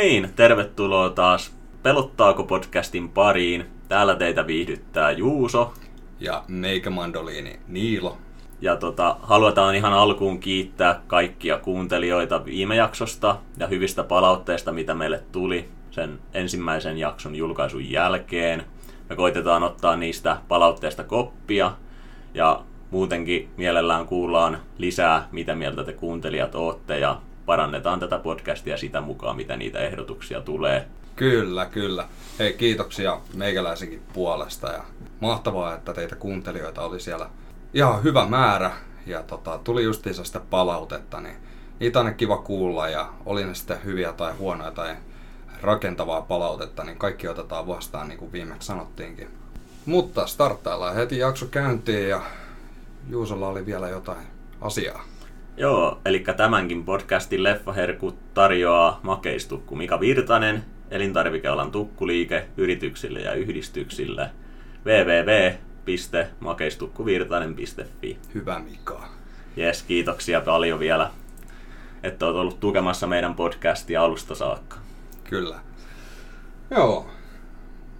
Niin, tervetuloa taas Pelottaako podcastin pariin. Täällä teitä viihdyttää Juuso. Ja meikä mandoliini Niilo. Ja tota, halutaan ihan alkuun kiittää kaikkia kuuntelijoita viime jaksosta ja hyvistä palautteista, mitä meille tuli sen ensimmäisen jakson julkaisun jälkeen. Me koitetaan ottaa niistä palautteista koppia ja muutenkin mielellään kuullaan lisää, mitä mieltä te kuuntelijat ootte ja parannetaan tätä podcastia sitä mukaan, mitä niitä ehdotuksia tulee. Kyllä, kyllä. Hei, kiitoksia meikäläisenkin puolesta ja mahtavaa, että teitä kuuntelijoita oli siellä ihan hyvä määrä ja tota, tuli justiinsa sitä palautetta, niin niitä on kiva kuulla ja oli ne sitten hyviä tai huonoja tai rakentavaa palautetta, niin kaikki otetaan vastaan niin kuin viimeksi sanottiinkin. Mutta starttaillaan heti jakso käyntiin ja Juusolla oli vielä jotain asiaa. Joo, eli tämänkin podcastin Leffaherkut tarjoaa makeistukku Mika Virtanen, elintarvikealan tukkuliike yrityksille ja yhdistyksille www.makeistukkuvirtanen.fi Hyvä Mika. Jes, kiitoksia paljon vielä, että olet ollut tukemassa meidän podcastia alusta saakka. Kyllä. Joo.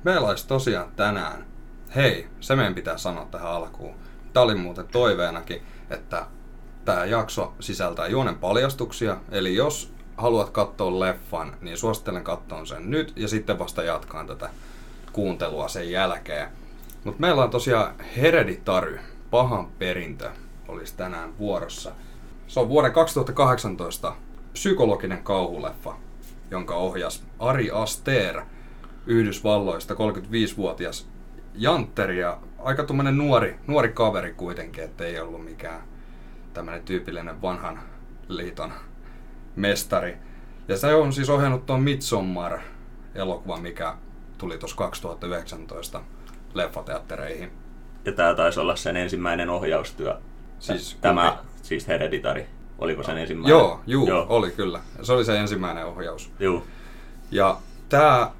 Meillä olisi tosiaan tänään. Hei, se meidän pitää sanoa tähän alkuun. Tämä oli muuten toiveenakin, että tämä jakso sisältää juonen paljastuksia. Eli jos haluat katsoa leffan, niin suosittelen katsoa sen nyt ja sitten vasta jatkaan tätä kuuntelua sen jälkeen. Mutta meillä on tosiaan Hereditary, pahan perintö, olisi tänään vuorossa. Se on vuoden 2018 psykologinen kauhuleffa, jonka ohjas Ari Aster Yhdysvalloista, 35-vuotias jantteri ja aika tuommoinen nuori, nuori kaveri kuitenkin, ettei ollut mikään tämmöinen tyypillinen vanhan liiton mestari. Ja se on siis ohjannut tuon Midsommar-elokuvan, mikä tuli tuossa 2019 leffateattereihin. Ja tämä taisi olla sen ensimmäinen ohjaustyö. Siis, tämä, kumpi? siis Hereditary. Oliko sen ensimmäinen? Joo, juu, Joo, oli kyllä. Se oli se ensimmäinen ohjaus. Joo. Ja tämä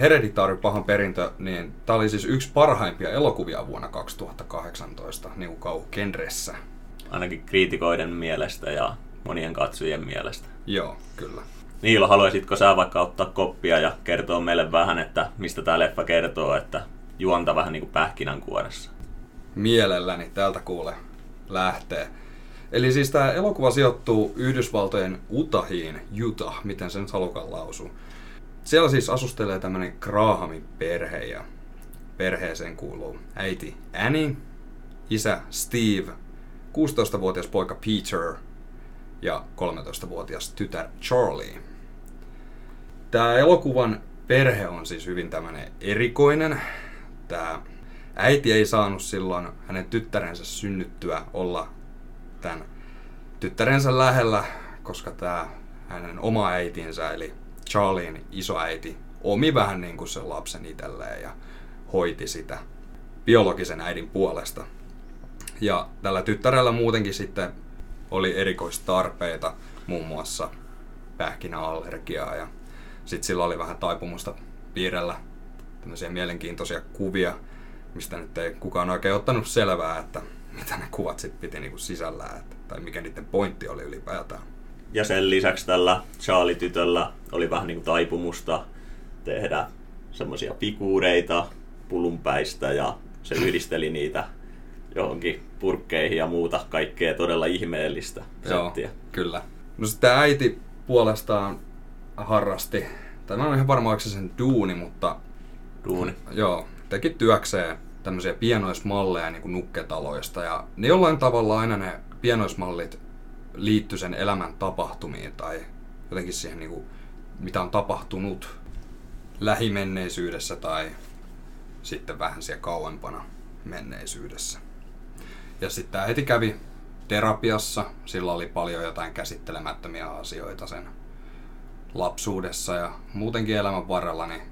Hereditary pahan perintö, niin tämä oli siis yksi parhaimpia elokuvia vuonna 2018, niin kuin kauhukenressä. Ainakin kriitikoiden mielestä ja monien katsojien mielestä. Joo, kyllä. Niilo, haluaisitko sä vaikka ottaa koppia ja kertoa meille vähän, että mistä tämä leffa kertoo, että juonta vähän niin kuin pähkinänkuoressa? Mielelläni, täältä kuule lähtee. Eli siis tämä elokuva sijoittuu Yhdysvaltojen Utahiin, Utah, miten sen halukaan lausuu. Siellä siis asustelee tämmöinen Grahamin perhe ja perheeseen kuuluu äiti Annie, isä Steve, 16-vuotias poika Peter ja 13-vuotias tytär Charlie. Tämä elokuvan perhe on siis hyvin tämmöinen erikoinen. Tämä äiti ei saanut silloin hänen tyttärensä synnyttyä olla tämän tyttärensä lähellä, koska tämä hänen oma äitinsä, eli Charlien isoäiti, omi vähän niin kuin sen lapsen itselleen ja hoiti sitä biologisen äidin puolesta. Ja tällä tyttärellä muutenkin sitten oli erikoistarpeita, muun muassa pähkinäallergiaa ja sitten sillä oli vähän taipumusta piirrellä tämmöisiä mielenkiintoisia kuvia, mistä nyt ei kukaan oikein ottanut selvää, että mitä ne kuvat sitten piti niinku sisällään, että, tai mikä niiden pointti oli ylipäätään. Ja sen lisäksi tällä Charlie-tytöllä oli vähän niin kuin taipumusta tehdä semmoisia figuureita pulunpäistä ja se yhdisteli niitä johonkin purkkeihin ja muuta kaikkea todella ihmeellistä Joo, settiä. kyllä. No sitten äiti puolestaan harrasti, tai mä en ole ihan varma, se sen duuni, mutta... Duuni. Joo, teki työkseen tämmöisiä pienoismalleja niin kuin nukketaloista, ja ne jollain tavalla aina ne pienoismallit liittyy sen elämän tapahtumiin tai jotenkin siihen, niin kuin, mitä on tapahtunut lähimenneisyydessä tai sitten vähän siellä kauempana menneisyydessä. Ja sitten tämä heti kävi terapiassa. Sillä oli paljon jotain käsittelemättömiä asioita sen lapsuudessa ja muutenkin elämän varrella, niin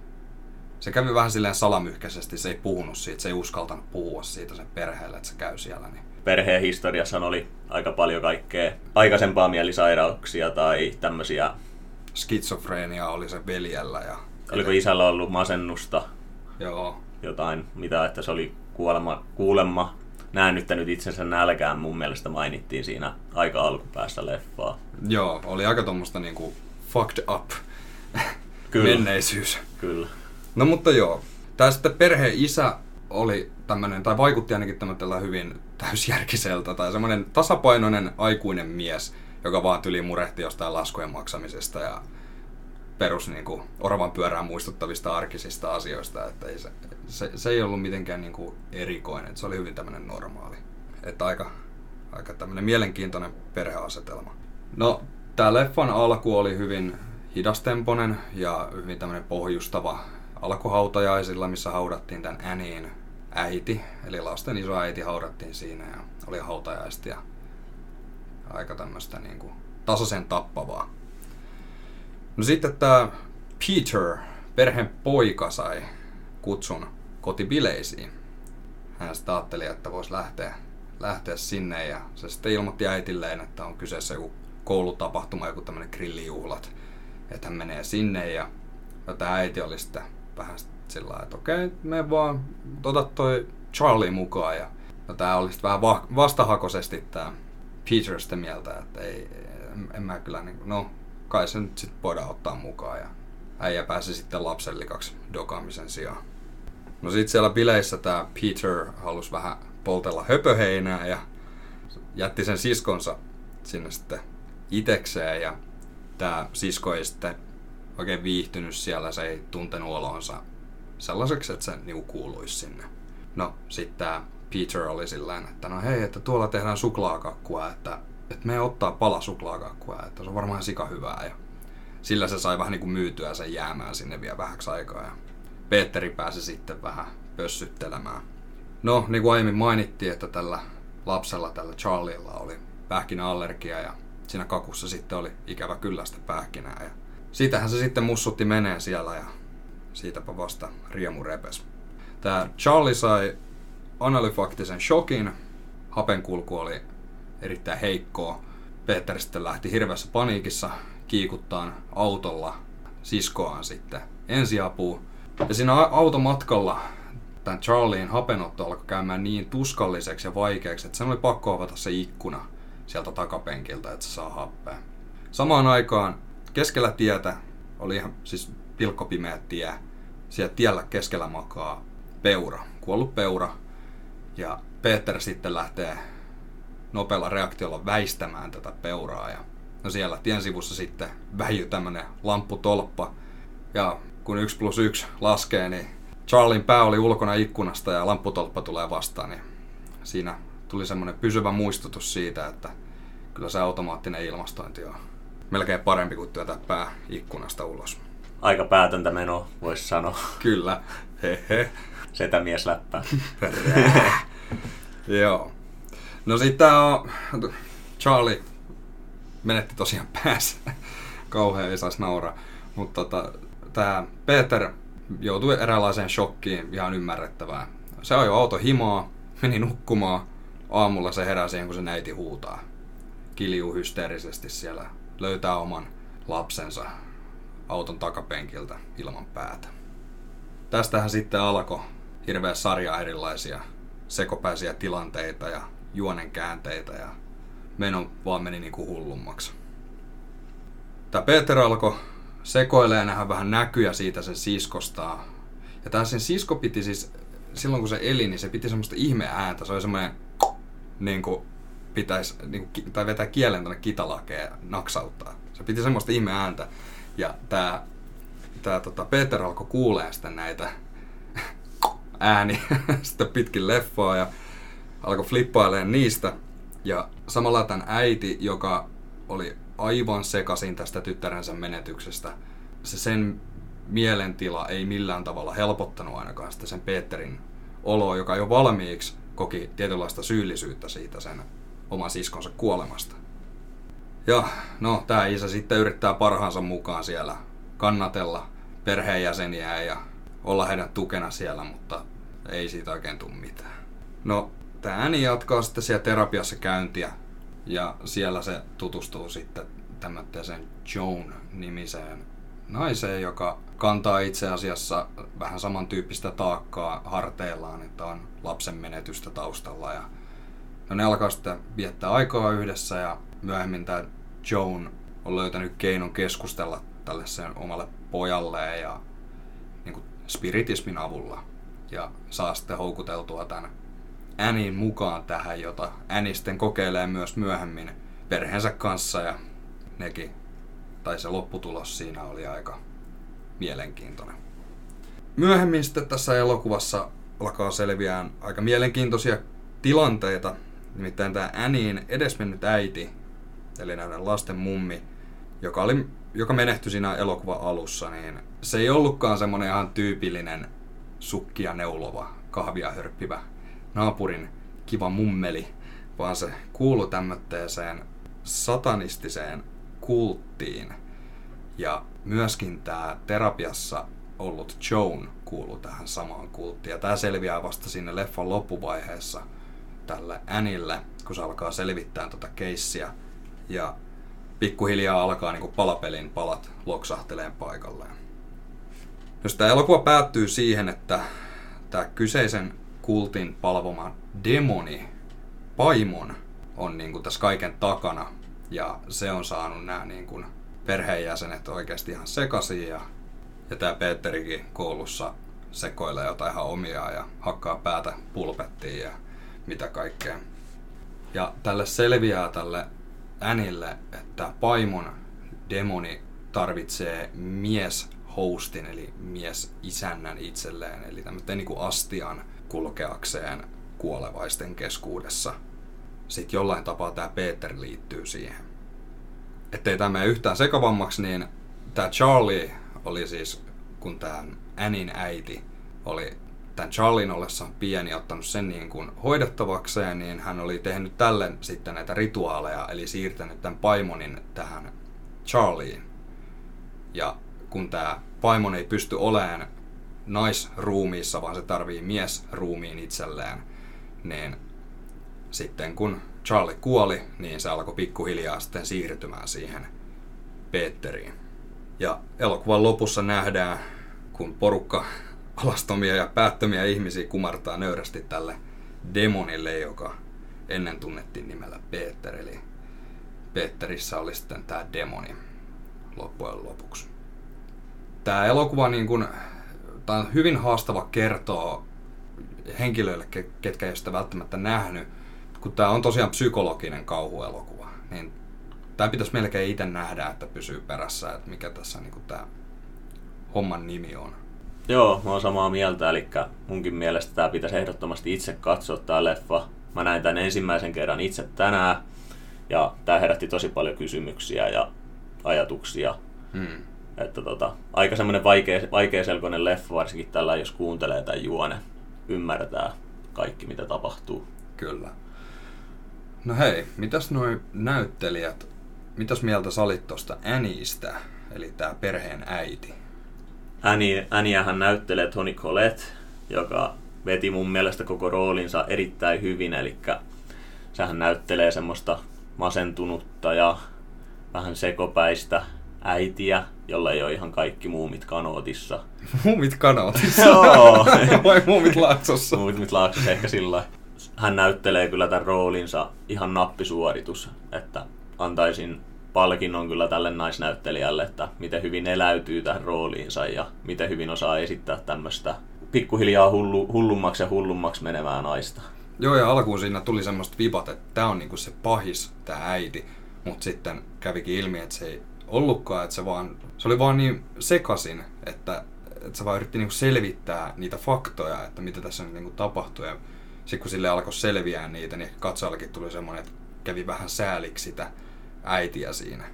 se kävi vähän silleen salamyhkäisesti. Se ei puhunut siitä, se ei uskaltanut puhua siitä sen perheelle, että se käy siellä. Niin perheen historiassa oli aika paljon kaikkea aikaisempaa mielisairauksia tai tämmöisiä. Skitsofreenia oli se veljellä. Ja Oliko isällä ollut masennusta? Joo. Jotain, mitä, että se oli kuolema, kuulemma näännyttänyt itsensä nälkään, mun mielestä mainittiin siinä aika alkupäässä leffaa. Joo, oli aika tuommoista niinku fucked up Kyllä. menneisyys. Kyllä. No mutta joo. Tää sitten perheen isä oli tämmönen, tai vaikutti ainakin tämmöisellä hyvin täysjärkiseltä, tai semmoinen tasapainoinen aikuinen mies, joka vaan tyli murehti jostain laskujen maksamisesta ja perus niin kuin, oravan pyörään muistuttavista arkisista asioista, että ei se, se, se, ei ollut mitenkään niin kuin, erikoinen, se oli hyvin tämmöinen normaali. Että aika, aika tämmöinen mielenkiintoinen perheasetelma. No, tää leffan alku oli hyvin hidastemponen ja hyvin tämmöinen pohjustava alkuhautajaisilla, missä haudattiin tämän Annin äiti, eli lasten isoäiti haudattiin siinä ja oli hautajaiset ja aika tämmöistä niin kuin tasaisen tappavaa. No sitten tämä Peter, perheen poika, sai kutsun kotibileisiin. Hän sitten ajatteli, että voisi lähteä, lähteä sinne ja se sitten ilmoitti äitilleen, että on kyseessä joku koulutapahtuma, joku tämmöinen grillijuhlat. Että hän menee sinne ja tämä äiti oli sitten vähän sillä lailla, että okei, me vaan, ota toi Charlie mukaan. Ja no, tää oli vähän va- vastahakoisesti tää Peter sitä mieltä, että ei, en, en mä kyllä niin, no kai se nyt sit voidaan ottaa mukaan. Ja äijä pääsi sitten lapsellikaksi dokaamisen sijaan. No sit siellä bileissä tää Peter halusi vähän poltella höpöheinää ja jätti sen siskonsa sinne sitten itekseen ja tää sisko ei sitten oikein viihtynyt siellä, se ei tuntenut olonsa sellaiseksi, että se niinku kuuluisi sinne. No, sitten tää Peter oli sillä että no hei, että tuolla tehdään suklaakakkua, että, että me ottaa pala suklaakakkua, että se on varmaan sika hyvää. Ja sillä se sai vähän niinku myytyä sen jäämään sinne vielä vähäksi aikaa. Ja Petteri pääsi sitten vähän pössyttelemään. No, niin kuin aiemmin mainittiin, että tällä lapsella, tällä Charliella oli pähkinäallergia ja siinä kakussa sitten oli ikävä kyllä sitä pähkinää. Ja siitähän se sitten mussutti menee siellä ja siitäpä vasta riemu repes. Tää Charlie sai analyfaktisen shokin, hapenkulku oli erittäin heikkoa. Peter sitten lähti hirveässä paniikissa kiikuttaan autolla siskoaan sitten ensiapuun. Ja siinä automatkalla tämän Charlien hapenotto alkoi käymään niin tuskalliseksi ja vaikeaksi, että sen oli pakko avata se ikkuna sieltä takapenkiltä, että se saa happea. Samaan aikaan keskellä tietä oli ihan siis pilkkopimeä tie. Siellä tiellä keskellä makaa peura, kuollut peura. Ja Peter sitten lähtee nopealla reaktiolla väistämään tätä peuraa. Ja no siellä tien sivussa sitten väijy tämmönen lampputolppa. Ja kun 1 plus 1 laskee, niin Charlin pää oli ulkona ikkunasta ja lampputolppa tulee vastaan. Niin siinä tuli semmoinen pysyvä muistutus siitä, että kyllä se automaattinen ilmastointi on melkein parempi kuin työtä pää ikkunasta ulos. Aika päätöntä meno, voisi sanoa. Kyllä. Hehe. Setä mies läppää. Joo. No sitten on Charlie menetti tosiaan päässä. Kauhean ei saisi nauraa. Mutta tota, tämä Peter joutui eräänlaiseen shokkiin, ihan ymmärrettävää. Se ajoi auto himaa, meni nukkumaan. Aamulla se heräsi siihen, kun se neiti huutaa. Kiljuu hysteerisesti siellä, löytää oman lapsensa auton takapenkiltä ilman päätä. Tästähän sitten alkoi hirveä sarja erilaisia sekopäisiä tilanteita ja juonen käänteitä ja meno vaan meni niinku hullummaksi. Tämä Peter alkoi sekoilee nähdä vähän näkyjä siitä sen siskosta. Ja tämä sen sisko piti siis, silloin kun se eli, niin se piti semmoista ihme ääntä. Se oli semmoinen, niin kuin pitäisi, niin kuin, tai vetää kielen tuonne kitalakeen ja naksauttaa. Se piti semmoista ihme ääntä. Ja tämä tää, tota, Peter alkoi kuulee sitten näitä ääni sitten pitkin leffoa ja alkoi flippailemaan niistä. Ja samalla tämän äiti, joka oli aivan sekasin tästä tyttärensä menetyksestä, se sen mielentila ei millään tavalla helpottanut ainakaan sitä sen Peterin oloa, joka jo valmiiksi koki tietynlaista syyllisyyttä siitä sen oman siskonsa kuolemasta. Ja no, tämä isä sitten yrittää parhaansa mukaan siellä kannatella perheenjäseniä ja olla heidän tukena siellä, mutta ei siitä oikein tule mitään. No, tämä ääni jatkaa sitten siellä terapiassa käyntiä ja siellä se tutustuu sitten tämmöiseen Joan-nimiseen naiseen, joka kantaa itse asiassa vähän samantyyppistä taakkaa harteillaan, että on lapsen menetystä taustalla. Ja no ne alkaa sitten viettää aikaa yhdessä ja myöhemmin tämä Joan on löytänyt keinon keskustella tälle sen omalle pojalleen ja niin kuin spiritismin avulla. Ja saa sitten houkuteltua tämän Annin mukaan tähän, jota Annie sitten kokeilee myös myöhemmin perheensä kanssa ja nekin, tai se lopputulos siinä oli aika mielenkiintoinen. Myöhemmin sitten tässä elokuvassa alkaa selviää aika mielenkiintoisia tilanteita. Nimittäin tämä Annin edesmennyt äiti, eli näiden lasten mummi, joka, oli, joka menehtyi siinä elokuvan alussa, niin se ei ollutkaan semmoinen ihan tyypillinen sukkia neulova, kahvia hörppivä naapurin kiva mummeli, vaan se kuului tämmöiseen satanistiseen kulttiin. Ja myöskin tämä terapiassa ollut Joan kuuluu tähän samaan kulttiin. Ja tämä selviää vasta siinä leffan loppuvaiheessa tälle Anille, kun se alkaa selvittää tota keissiä. Ja pikkuhiljaa alkaa niin palapelin palat loksahteleen paikalleen. Jos tämä elokuva päättyy siihen, että tämä kyseisen kultin palvoma demoni, paimon, on niin kuin tässä kaiken takana. Ja se on saanut nämä niin kuin perheenjäsenet oikeasti ihan sekaisin ja, ja tämä Peterikin koulussa sekoilee jotain ihan omia ja hakkaa päätä pulpettiin ja mitä kaikkea. Ja tälle selviää tälle Änille, että paimon demoni tarvitsee mies hostin, eli mies isännän itselleen, eli tämmöinen niin kuin astian kulkeakseen kuolevaisten keskuudessa. Sitten jollain tapaa tämä Peter liittyy siihen. Ettei tämä yhtään sekavammaksi, niin tämä Charlie oli siis, kun tämä Annin äiti oli tämän Charlin ollessaan pieni ottanut sen niin kuin hoidettavakseen, niin hän oli tehnyt tälle sitten näitä rituaaleja, eli siirtänyt tämän paimonin tähän Charlieen. Ja kun tämä paimon ei pysty olemaan naisruumiissa, vaan se tarvii miesruumiin itselleen, niin sitten kun Charlie kuoli, niin se alkoi pikkuhiljaa sitten siirtymään siihen Peteriin. Ja elokuvan lopussa nähdään, kun porukka alastomia ja päättömiä ihmisiä kumartaa nöyrästi tälle demonille, joka ennen tunnettiin nimellä Peter, eli Peterissä oli sitten tämä demoni loppujen lopuksi. Tämä elokuva niin kun, tämä on hyvin haastava kertoa henkilöille, ketkä ei sitä välttämättä nähnyt, kun tämä on tosiaan psykologinen kauhuelokuva, niin tämä pitäisi melkein itse nähdä, että pysyy perässä, että mikä tässä niin tämä homman nimi on. Joo, mä oon samaa mieltä, eli munkin mielestä tämä pitäisi ehdottomasti itse katsoa tämä leffa. Mä näin tämän ensimmäisen kerran itse tänään, ja tämä herätti tosi paljon kysymyksiä ja ajatuksia. Hmm. Että tota, aika semmoinen vaikea, vaikeaselkoinen leffa, varsinkin tällä, jos kuuntelee tämän juone, ymmärtää kaikki, mitä tapahtuu. Kyllä. No hei, mitäs nuo näyttelijät, mitäs mieltä sä olit tosta Anniestä, eli tää perheen äiti? Annie, Anniehän näyttelee Toni Collette, joka veti mun mielestä koko roolinsa erittäin hyvin, eli sehän näyttelee semmoista masentunutta ja vähän sekopäistä äitiä, jolla ei ole ihan kaikki muumit kanootissa. muumit kanootissa? Joo. Vai muumit laaksossa? muumit laaksossa ehkä sillä Hän näyttelee kyllä tämän roolinsa ihan nappisuoritus, että antaisin palkinnon kyllä tälle naisnäyttelijälle, että miten hyvin eläytyy tähän rooliinsa ja miten hyvin osaa esittää tämmöistä pikkuhiljaa hullu, hullummaksi ja hullummaksi menevää naista. Joo, ja alkuun siinä tuli semmoista vipat, että tämä on niinku se pahis, tämä äiti. Mutta sitten kävikin ilmi, että se ei ollutkaan, että se, vaan, se oli vaan niin sekasin, että, että se vaan yritti niinku selvittää niitä faktoja, että mitä tässä nyt niinku tapahtui. Ja sitten kun sille alkoi selviää niitä, niin katsojallakin tuli semmoinen, että kävi vähän sääliksi sitä äitiä siinä.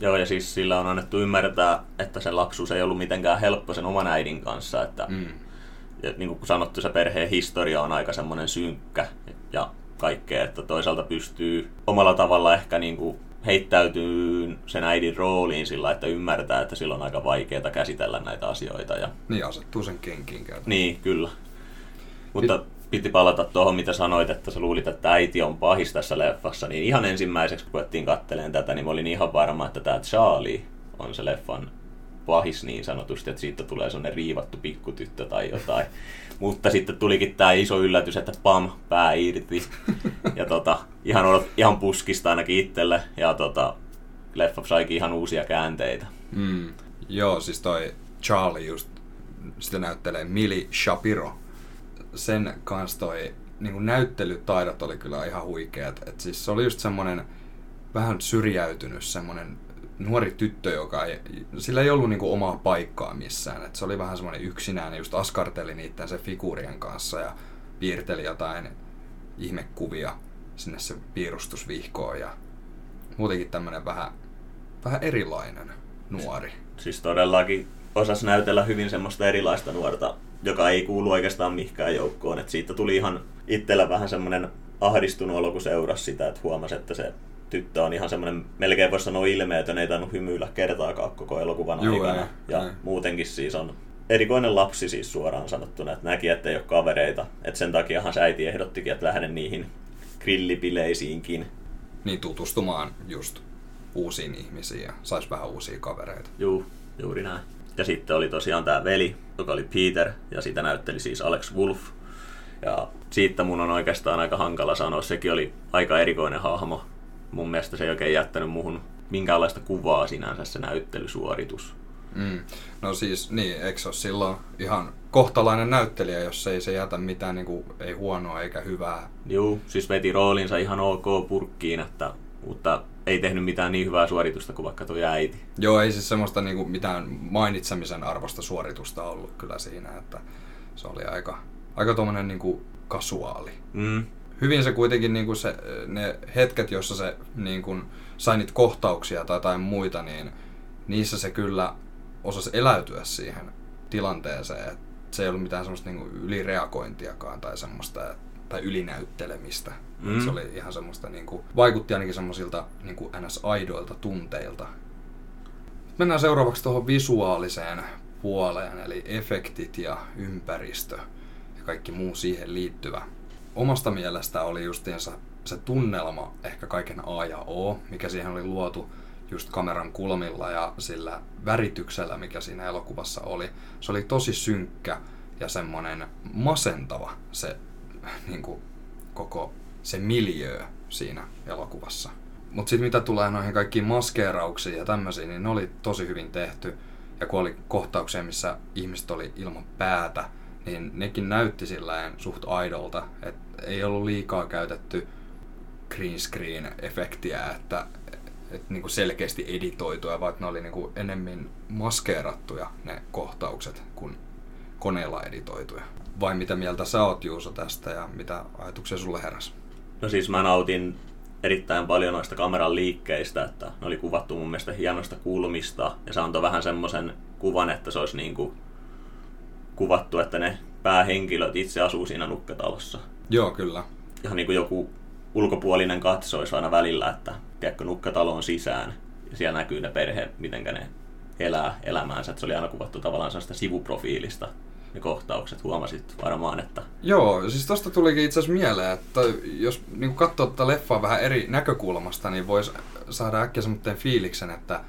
Joo, ja siis sillä on annettu ymmärtää, että se lapsuus ei ollut mitenkään helppo sen oman äidin kanssa, että mm. ja niin kuin sanottu, se perheen historia on aika semmoinen synkkä ja kaikkea, että toisaalta pystyy omalla tavalla ehkä niin kuin heittäytyy sen äidin rooliin sillä, että ymmärtää, että silloin on aika vaikeaa käsitellä näitä asioita. Ja... Niin, asettuu sen kenkiin käytä. Niin, kyllä. Mutta It... piti palata tuohon, mitä sanoit, että sä luulit, että äiti on pahis tässä leffassa, niin ihan ensimmäiseksi, kun ruvettiin katteleen tätä, niin mä olin ihan varma, että tämä Charlie on se leffan pahis niin sanotusti, että siitä tulee sellainen riivattu pikkutyttö tai jotain. Mutta sitten tulikin tämä iso yllätys, että pam, pää irti. Ja tota, ihan, odot, ihan puskista ainakin itselle. Ja tota, leffa saikin ihan uusia käänteitä. Mm. Joo, siis toi Charlie just, sitä näyttelee Mili Shapiro. Sen kanssa toi niin kuin näyttelytaidot oli kyllä ihan huikeat. Et siis se oli just semmonen vähän syrjäytynyt semmonen nuori tyttö, joka ei, sillä ei ollut niinku omaa paikkaa missään. Et se oli vähän semmoinen yksinäinen, just askarteli niiden se figuurien kanssa ja piirteli jotain ihmekuvia sinne se piirustusvihkoon ja muutenkin tämmöinen vähän, vähän erilainen nuori. Siis todellakin osas näytellä hyvin semmoista erilaista nuorta, joka ei kuulu oikeastaan mihinkään joukkoon. Et siitä tuli ihan itsellä vähän semmoinen ahdistunut olo, kun seurasi sitä, että huomasi, että se tyttö on ihan semmoinen, melkein voisi sanoa ilmeetön, ei tainnut hymyillä kertaakaan koko elokuvan Juu, aikana. ei, ja ei. muutenkin siis on erikoinen lapsi siis suoraan sanottuna, että näki, että ei ole kavereita. Että sen takiahan se äiti ehdottikin, että lähden niihin grillipileisiinkin. Niin tutustumaan just uusiin ihmisiin ja sais vähän uusia kavereita. Juu, juuri näin. Ja sitten oli tosiaan tämä veli, joka oli Peter, ja sitä näytteli siis Alex Wolf. Ja siitä mun on oikeastaan aika hankala sanoa, sekin oli aika erikoinen hahmo. Mun mielestä se ei oikein jättänyt muuhun minkäänlaista kuvaa sinänsä se näyttelysuoritus. Mm. No siis, niin, eikö se ole silloin ihan kohtalainen näyttelijä, jos ei se jätä mitään niin kuin, ei huonoa eikä hyvää. Juu, siis veti roolinsa ihan ok purkkiin, että, mutta ei tehnyt mitään niin hyvää suoritusta kuin vaikka tuo äiti. Joo, ei siis semmoista niin kuin, mitään mainitsemisen arvosta suoritusta ollut kyllä siinä, että se oli aika, aika tuommoinen niin kuin kasuaali. Mm, Hyvin se kuitenkin niin kuin se, ne hetket, jossa se niin kuin, sai niitä kohtauksia tai jotain muita, niin niissä se kyllä osasi eläytyä siihen tilanteeseen. Et se ei ollut mitään semmoista niin kuin ylireagointiakaan tai semmoista tai ylinäyttelemistä. Mm. Se oli ihan semmoista, niin kuin, vaikutti ainakin semmoisilta niin kuin NS-aidoilta tunteilta. Mennään seuraavaksi tuohon visuaaliseen puoleen, eli efektit ja ympäristö ja kaikki muu siihen liittyvä. Omasta mielestä oli justiinsa se tunnelma ehkä kaiken A ja O, mikä siihen oli luotu just kameran kulmilla ja sillä värityksellä, mikä siinä elokuvassa oli. Se oli tosi synkkä ja semmonen masentava se niin kuin, koko se miljöö siinä elokuvassa. Mutta sitten mitä tulee noihin kaikkiin maskeerauksiin ja tämmöisiin, niin ne oli tosi hyvin tehty. Ja kun oli kohtauksia, missä ihmiset oli ilman päätä, niin nekin näytti silleen suht aidolta. että ei ollut liikaa käytetty green screen efektiä, että, että niinku selkeästi editoituja, vaan ne oli niinku enemmän maskeerattuja ne kohtaukset kuin koneella editoituja. Vai mitä mieltä sä oot Juuso tästä ja mitä ajatuksia sulle heräs? No siis mä nautin erittäin paljon noista kameran liikkeistä, että ne oli kuvattu mun mielestä hienoista kulmista ja se antoi vähän semmoisen kuvan, että se olisi niin kuin kuvattu, että ne päähenkilöt itse asuu siinä nukkatalossa. Joo, kyllä. Ihan niin kuin joku ulkopuolinen katsoisi aina välillä, että tiedätkö, nukkataloon sisään ja siellä näkyy ne perhe, miten ne elää elämäänsä. Että se oli aina kuvattu tavallaan sellaista sivuprofiilista ne kohtaukset. Huomasit varmaan, että Joo, siis tosta tulikin itse asiassa mieleen, että jos niin katsoo tätä leffaa vähän eri näkökulmasta, niin voisi saada äkkiä semmoinen fiiliksen, että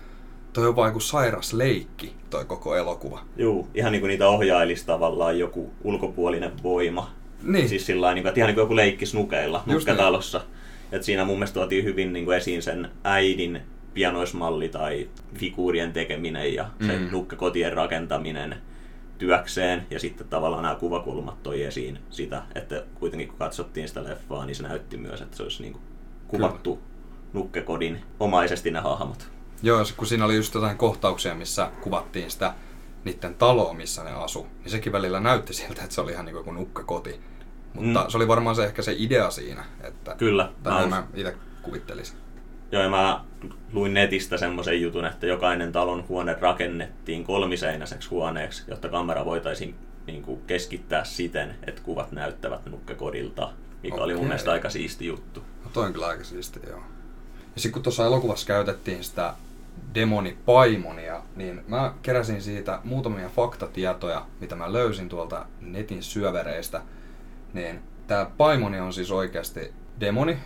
toi on vaan joku sairas leikki, toi koko elokuva. Juu, ihan niin kuin niitä ohjailisi tavallaan joku ulkopuolinen voima. Niin. Siis sillä niin kuin, että ihan niin kuin joku leikki snukeilla nukkatalossa. Että siinä mun mielestä tuotiin hyvin niin kuin esiin sen äidin pianoismalli tai figuurien tekeminen ja sen Mm. nukkakotien rakentaminen työkseen. Ja sitten tavallaan nämä kuvakulmat toi esiin sitä, että kuitenkin kun katsottiin sitä leffaa, niin se näytti myös, että se olisi niin kuin kuvattu nukkekodin omaisesti ne hahmot. Joo, kun siinä oli just jotain kohtauksia, missä kuvattiin sitä niiden taloa, missä ne asu, niin sekin välillä näytti siltä, että se oli ihan niin kuin joku nukkakoti. Mutta Mm. se oli varmaan se ehkä se idea siinä, että Kyllä. tai Mä mä itse kuvittelisin. Joo, ja mä luin netistä semmoisen jutun, että jokainen talon huone rakennettiin kolmiseinäiseksi huoneeksi, jotta kamera voitaisiin niin kuin, keskittää siten, että kuvat näyttävät nukkekodilta, mikä oli mun mielestä aika siisti juttu. No toi on kyllä aika siistiä, joo. Ja sitten kun tuossa elokuvassa käytettiin sitä demonipaimonia, niin mä keräsin siitä muutamia faktatietoja, mitä mä löysin tuolta netin syövereistä. Niin tää paimoni on siis oikeasti demoni,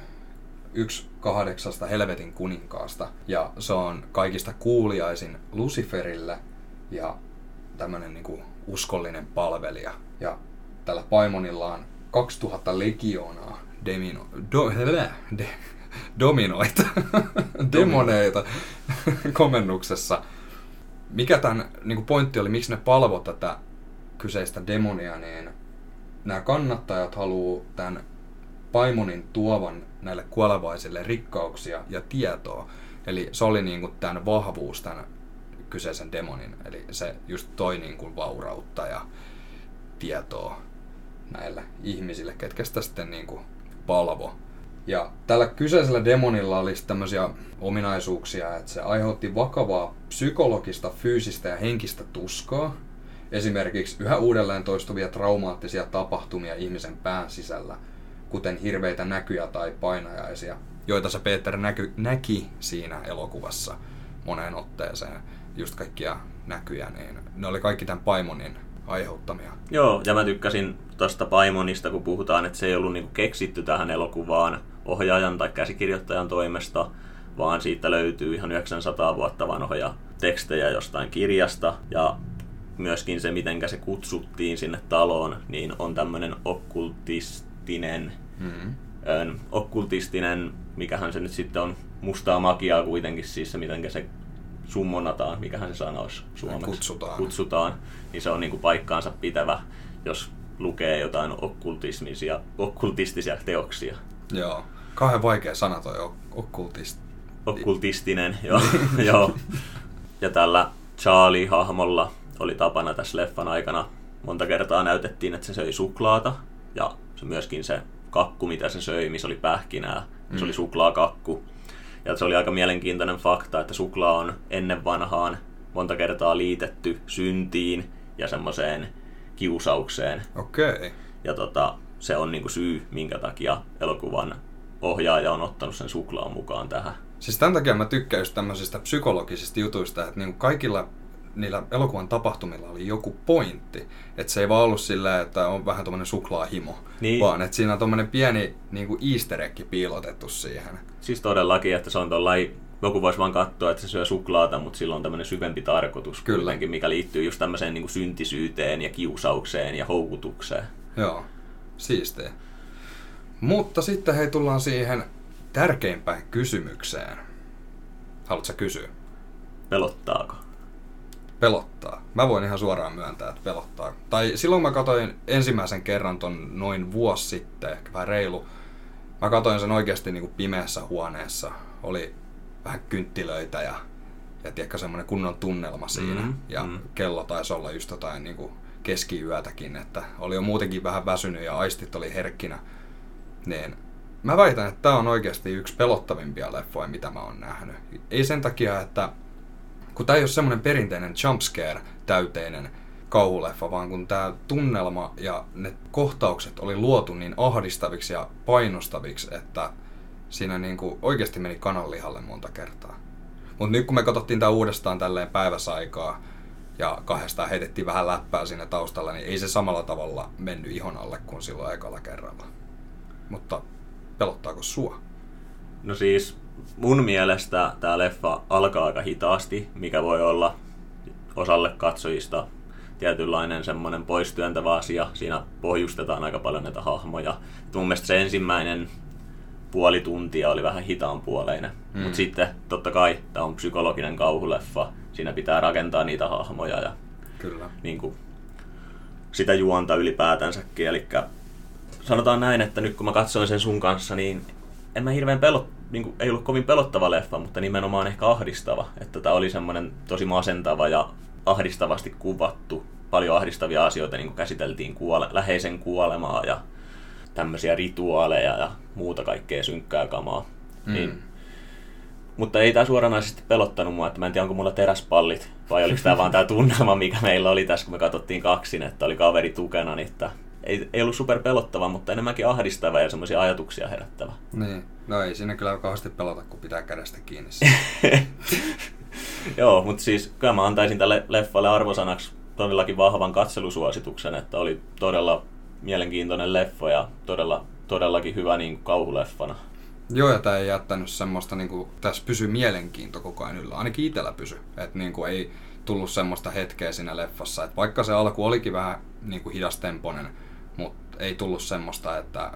yksi kahdeksasta helvetin kuninkaasta. Ja se on kaikista kuuliaisin Luciferille ja tämmönen niinku uskollinen palvelija. Ja tällä paimonilla on 2000 legioonaa demino, do, de, dominoita, demoneita komennuksessa. mikä tämän niin pointti oli, miksi ne palvo tätä kyseistä demonia, niin nämä kannattajat haluaa tämän Paimonin tuovan näille kuolevaisille rikkauksia ja tietoa. Eli se oli niin kuin tämän vahvuus, tämän kyseisen demonin. Eli se just toi niin kuin vaurautta ja tietoa näille ihmisille, ketkä sitä sitten niin kuin palvo. Ja tällä kyseisellä demonilla olisi tämmöisiä ominaisuuksia, että se aiheutti vakavaa psykologista, fyysistä ja henkistä tuskaa. Esimerkiksi yhä uudelleen toistuvia traumaattisia tapahtumia ihmisen pään sisällä, kuten hirveitä näkyjä tai painajaisia, joita se Peter näky, näki siinä elokuvassa moneen otteeseen. Just kaikkia näkyjä, niin ne oli kaikki tämän Paimonin aiheuttamia. Joo, ja mä tykkäsin tuosta Paimonista, kun puhutaan, että se ei ollut niinku keksitty tähän elokuvaan ohjaajan tai käsikirjoittajan toimesta, vaan siitä löytyy ihan 900 vuotta vanhoja tekstejä jostain kirjasta. Ja myöskin se, miten se kutsuttiin sinne taloon, niin on tämmöinen okkultistinen, mm-hmm. ö, okkultistinen, mikähän se nyt sitten on, mustaa magiaa kuitenkin siis se, miten se summonataan, mikähän se sana olisi suomeksi. Kutsutaan. Kutsutaan, niin se on niin kuin paikkaansa pitävä, jos lukee jotain okkultismisia, okkultistisia teoksia. Joo. Kauhean vaikea sana toi okkultist. Okkultistinen, joo. joo. Ja tällä Charlie-hahmolla oli tapana tässä leffan aikana monta kertaa näytettiin, että se söi suklaata. Ja se myöskin se kakku, mitä se söi, missä oli pähkinää, mm. se oli mm. suklaakakku. Ja se oli aika mielenkiintoinen fakta, että suklaa on ennen vanhaan monta kertaa liitetty syntiin ja semmoiseen kiusaukseen. Okei. Okay. Ja tota, se on niinku syy, minkä takia elokuvan ohjaaja on ottanut sen suklaan mukaan tähän. Siis tämän takia mä tykkään just tämmöisistä psykologisista jutuista, että niinku kaikilla niillä elokuvan tapahtumilla oli joku pointti. Että se ei vaan ollut sillä, että on vähän tuommoinen suklaahimo, niin. vaan että siinä on tuommoinen pieni niinku easter egg piilotettu siihen. Siis todellakin, että se on tuollainen joku voisi vaan katsoa, että se syö suklaata, mutta sillä on tämmöinen syvempi tarkoitus Kyllä. kuitenkin, mikä liittyy just tämmöiseen niin kuin syntisyyteen ja kiusaukseen ja houkutukseen. Joo, siistiä. Mutta sitten hei tullaan siihen tärkeimpään kysymykseen. Haluatko kysyä? Pelottaako? Pelottaa. Mä voin ihan suoraan myöntää, että pelottaa. Tai silloin mä katsoin ensimmäisen kerran ton noin vuosi sitten, ehkä vähän reilu. Mä katsoin sen oikeasti niin kuin pimeässä huoneessa. Oli vähän kynttilöitä ja, ja tiedätkö, semmoinen kunnon tunnelma siinä. Mm-hmm. Ja mm-hmm. kello taisi olla just jotain niin kuin keskiyötäkin, että oli jo muutenkin vähän väsynyt ja aistit oli herkkinä. Niin mä väitän, että tämä on oikeasti yksi pelottavimpia leffoja, mitä mä oon nähnyt. Ei sen takia, että kun tämä ei ole semmoinen perinteinen jumpscare täyteinen kauhuleffa, vaan kun tämä tunnelma ja ne kohtaukset oli luotu niin ahdistaviksi ja painostaviksi, että siinä niinku oikeasti meni kananlihalle monta kertaa. Mutta nyt kun me katsottiin tämä uudestaan tälleen päiväsaikaa ja kahdestaan heitettiin vähän läppää siinä taustalla, niin ei se samalla tavalla mennyt ihon alle kuin silloin ekalla kerralla. Mutta pelottaako sua? No siis mun mielestä tämä leffa alkaa aika hitaasti, mikä voi olla osalle katsojista tietynlainen semmoinen poistyöntävä asia. Siinä pohjustetaan aika paljon näitä hahmoja. Et mun mielestä se ensimmäinen puoli tuntia oli vähän hitaan puoleinen. Mm. Mutta sitten totta kai tämä on psykologinen kauhuleffa. Siinä pitää rakentaa niitä hahmoja ja Kyllä. Niin kuin, sitä juonta ylipäätänsäkin. Eli sanotaan näin, että nyt kun mä katsoin sen sun kanssa, niin en mä hirveän pelot, niin kuin, ei ollut kovin pelottava leffa, mutta nimenomaan ehkä ahdistava. Että tämä oli semmoinen tosi masentava ja ahdistavasti kuvattu. Paljon ahdistavia asioita niin kuin käsiteltiin kuole, läheisen kuolemaa ja tämmöisiä rituaaleja ja muuta kaikkea synkkää kamaa. Mm. Niin, mutta ei tämä suoranaisesti pelottanut mua, että mä en tiedä onko mulla teräspallit vai oliko tämä vaan tämä tunnelma, mikä meillä oli tässä, kun me katsottiin kaksin, että oli kaveri tukena, niin että ei, ei ollut super pelottava, mutta enemmänkin ahdistava ja semmoisia ajatuksia herättävä. Niin, no ei siinä kyllä kauheasti pelota, kun pitää kädestä kiinni. Joo, mutta siis kyllä mä antaisin tälle leffalle arvosanaksi todellakin vahvan katselusuosituksen, että oli todella mielenkiintoinen leffa ja todella, todellakin hyvä niin kauhuleffana. Joo, ja tämä ei jättänyt semmoista, niin kuin, tässä pysy mielenkiinto koko ajan yllä. Ainakin itsellä pysy. Että niin kuin, ei tullut semmoista hetkeä siinä leffassa. Että vaikka se alku olikin vähän niin kuin hidastemponen, mutta ei tullut semmoista, että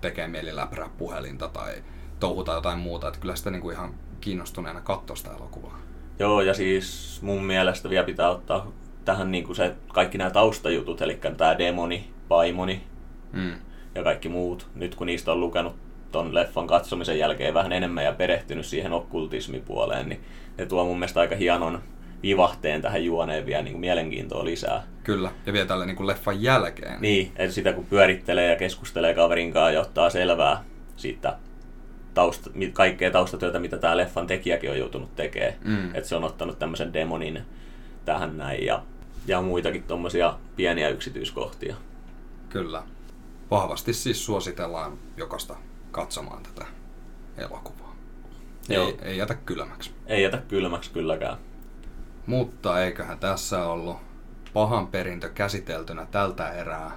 tekee mieli läprää puhelinta tai touhuta jotain muuta. Että kyllä sitä niin kuin ihan kiinnostuneena katsoi sitä elokuvaa. Joo, ja siis mun mielestä vielä pitää ottaa tähän niin kuin se, kaikki nämä taustajutut, eli tämä demoni, paimoni Mm. ja kaikki muut. Nyt kun niistä on lukenut ton leffan katsomisen jälkeen vähän enemmän ja perehtynyt siihen okkultismipuoleen, niin ne tuo mun mielestä aika hienon vivahteen tähän juoneen vielä niin kuin mielenkiintoa lisää. Kyllä, ja vielä tällä niin kuin leffan jälkeen. Niin, että sitä kun pyörittelee ja keskustelee kaverin kanssa ja ottaa selvää siitä tausta, kaikkea taustatyötä, mitä tämä leffan tekijäkin on joutunut tekemään. Mm. Että se on ottanut tämmöisen demonin tähän näin ja, ja muitakin tommosia pieniä yksityiskohtia. Kyllä. Vahvasti siis suositellaan jokaista katsomaan tätä elokuvaa. Joo. Ei, ei jätä kylmäksi. Ei jätä kylmäksi kylläkään. Mutta eiköhän tässä ollut pahan perintö käsiteltynä tältä erää.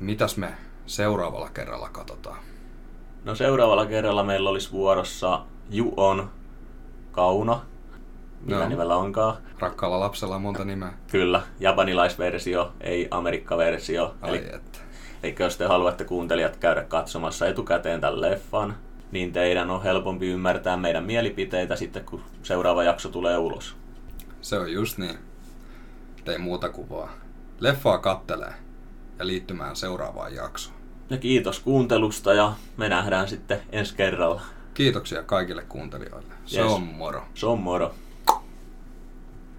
Mitäs me seuraavalla kerralla katsotaan? No seuraavalla kerralla meillä olisi vuorossa Juon Kauna, mitä Joo. nimellä onkaan. Rakkaalla lapsella on monta nimeä. Kyllä, japanilaisversio, ei Amerikka-versio. Ai Eli, että. eli jos te haluatte kuuntelijat käydä katsomassa etukäteen tämän leffan, niin teidän on helpompi ymmärtää meidän mielipiteitä sitten, kun seuraava jakso tulee ulos. Se on just niin. Ei muuta kuvaa. Leffaa kattelee ja liittymään seuraavaan jaksoon. Ja kiitos kuuntelusta ja me nähdään sitten ensi kerralla. Kiitoksia kaikille kuuntelijoille. Se Yes. on moro. Se on moro.